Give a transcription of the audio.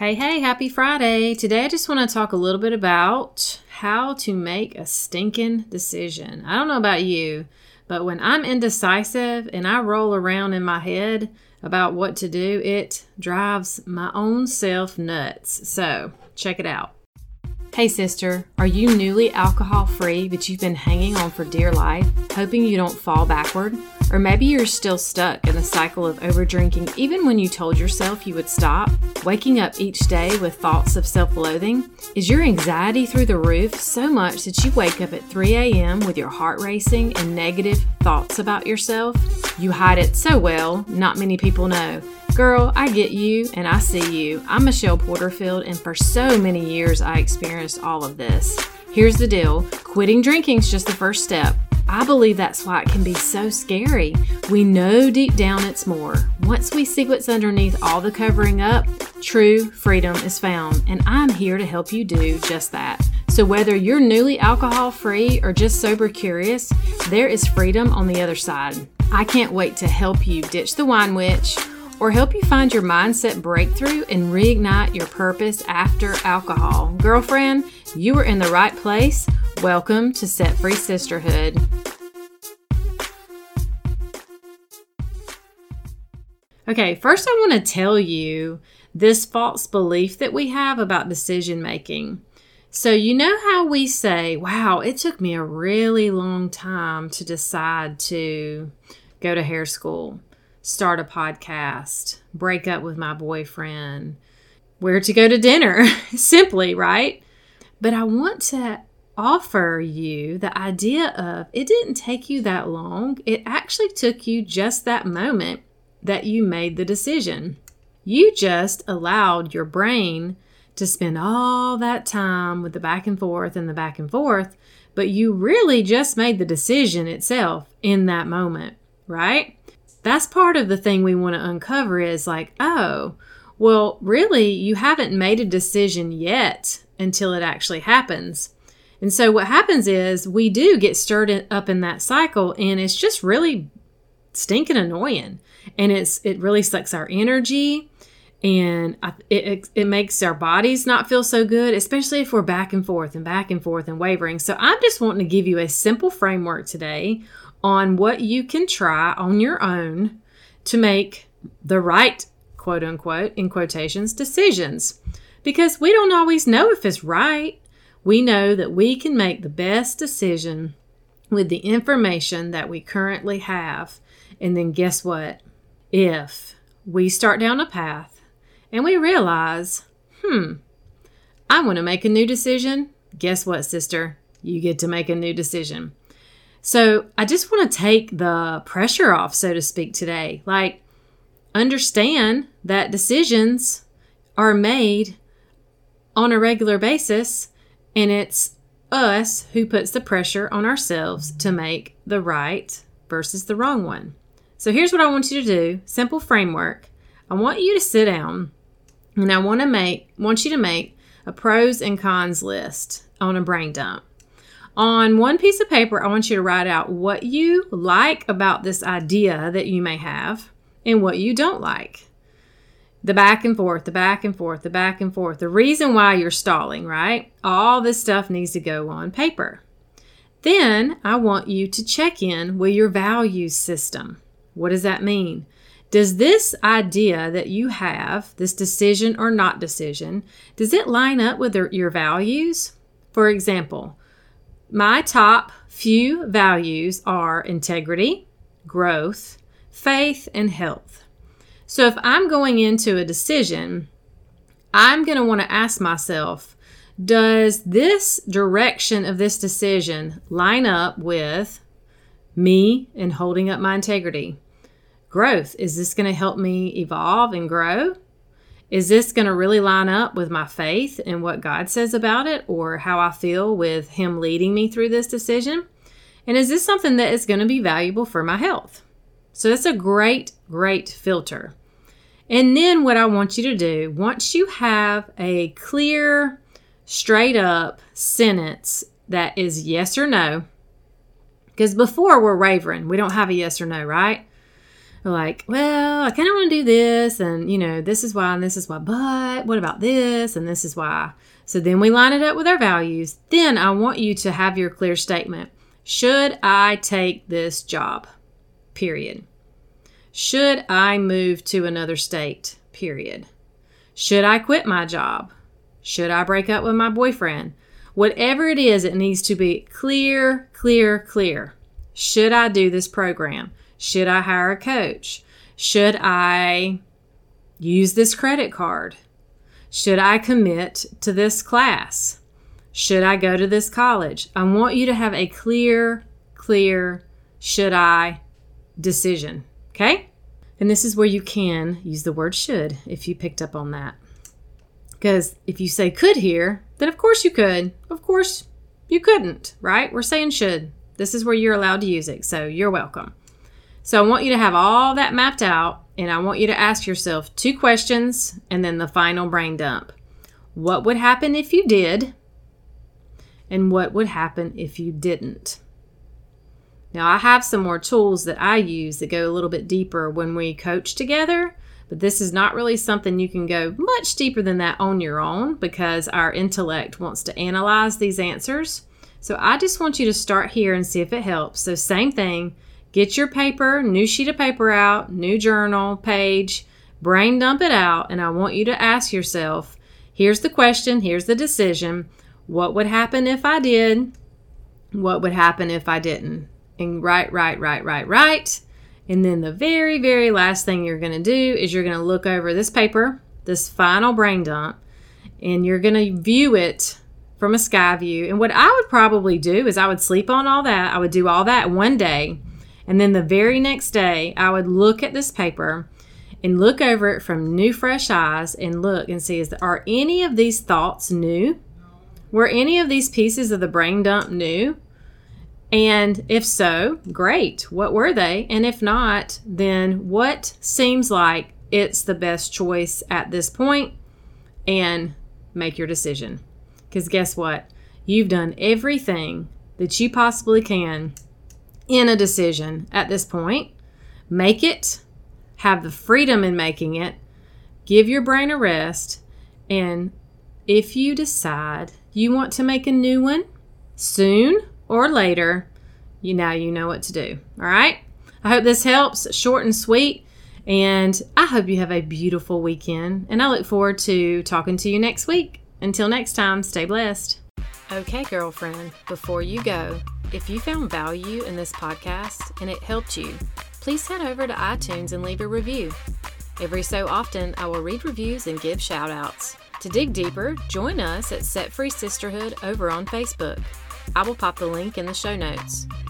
Hey, hey, happy Friday. Today I just want to talk a little bit about how to make a stinking decision. I don't know about you, but when I'm indecisive and I roll around in my head about what to do, it drives my own self nuts. So, check it out. Hey, sister, are you newly alcohol free, but you've been hanging on for dear life, hoping you don't fall backward? Or maybe you're still stuck in a cycle of overdrinking even when you told yourself you would stop? Waking up each day with thoughts of self loathing? Is your anxiety through the roof so much that you wake up at 3 a.m. with your heart racing and negative thoughts about yourself? You hide it so well, not many people know. Girl, I get you and I see you. I'm Michelle Porterfield, and for so many years I experienced all of this. Here's the deal quitting drinking is just the first step. I believe that's why it can be so scary. We know deep down it's more. Once we see what's underneath all the covering up, true freedom is found, and I'm here to help you do just that. So, whether you're newly alcohol free or just sober curious, there is freedom on the other side. I can't wait to help you ditch the wine witch or help you find your mindset breakthrough and reignite your purpose after alcohol. Girlfriend, you are in the right place. Welcome to Set Free Sisterhood. Okay, first I want to tell you this false belief that we have about decision making. So, you know how we say, wow, it took me a really long time to decide to go to hair school, start a podcast, break up with my boyfriend, where to go to dinner, simply, right? But I want to offer you the idea of it didn't take you that long. It actually took you just that moment that you made the decision. You just allowed your brain to spend all that time with the back and forth and the back and forth, but you really just made the decision itself in that moment, right? That's part of the thing we want to uncover is like, oh, well, really, you haven't made a decision yet until it actually happens. And so what happens is we do get stirred up in that cycle and it's just really stinking annoying and it's it really sucks our energy and it, it makes our bodies not feel so good especially if we're back and forth and back and forth and wavering. So i'm just wanting to give you a simple framework today on what you can try on your own to make the right quote unquote in quotations decisions. Because we don't always know if it's right. We know that we can make the best decision with the information that we currently have. And then guess what? If we start down a path and we realize, hmm, I want to make a new decision, guess what, sister? You get to make a new decision. So I just want to take the pressure off, so to speak, today. Like, understand that decisions are made on a regular basis, and it's us who puts the pressure on ourselves to make the right versus the wrong one. So here's what I want you to do simple framework. I want you to sit down and I want to make want you to make a pros and cons list on a brain dump. On one piece of paper, I want you to write out what you like about this idea that you may have and what you don't like. The back and forth, the back and forth, the back and forth. The reason why you're stalling, right? All this stuff needs to go on paper. Then I want you to check in with your values system. What does that mean? Does this idea that you have, this decision or not decision, does it line up with your values? For example, my top few values are integrity, growth, faith, and health. So if I'm going into a decision, I'm going to want to ask myself, does this direction of this decision line up with me and holding up my integrity. Growth. Is this going to help me evolve and grow? Is this going to really line up with my faith and what God says about it or how I feel with Him leading me through this decision? And is this something that is going to be valuable for my health? So that's a great, great filter. And then what I want you to do, once you have a clear, straight up sentence that is yes or no, because before we're wavering, we don't have a yes or no, right? Like, well, I kind of want to do this, and you know, this is why, and this is why, but what about this, and this is why. So then we line it up with our values. Then I want you to have your clear statement. Should I take this job? Period. Should I move to another state? Period. Should I quit my job? Should I break up with my boyfriend? Whatever it is, it needs to be clear, clear, clear. Should I do this program? Should I hire a coach? Should I use this credit card? Should I commit to this class? Should I go to this college? I want you to have a clear, clear should I decision. Okay? And this is where you can use the word should if you picked up on that. Because if you say could here, then of course you could. Of course you couldn't, right? We're saying should. This is where you're allowed to use it. So you're welcome. So I want you to have all that mapped out and I want you to ask yourself two questions and then the final brain dump. What would happen if you did? And what would happen if you didn't? Now, I have some more tools that I use that go a little bit deeper when we coach together, but this is not really something you can go much deeper than that on your own because our intellect wants to analyze these answers. So I just want you to start here and see if it helps. So, same thing Get your paper, new sheet of paper out, new journal, page, brain dump it out, and I want you to ask yourself here's the question, here's the decision. What would happen if I did? What would happen if I didn't? And write, write, write, write, write. And then the very, very last thing you're going to do is you're going to look over this paper, this final brain dump, and you're going to view it from a sky view. And what I would probably do is I would sleep on all that. I would do all that one day and then the very next day, I would look at this paper and look over it from new, fresh eyes and look and see is are any of these thoughts new? Were any of these pieces of the brain dump new? And if so, great. What were they? And if not, then what seems like it's the best choice at this point? And make your decision. Because guess what? You've done everything that you possibly can in a decision at this point. Make it, have the freedom in making it, give your brain a rest, and if you decide you want to make a new one soon or later, you now you know what to do. All right? I hope this helps, short and sweet, and I hope you have a beautiful weekend, and I look forward to talking to you next week. Until next time, stay blessed. Okay, girlfriend, before you go, if you found value in this podcast and it helped you, please head over to iTunes and leave a review. Every so often, I will read reviews and give shout outs. To dig deeper, join us at Set Free Sisterhood over on Facebook. I will pop the link in the show notes.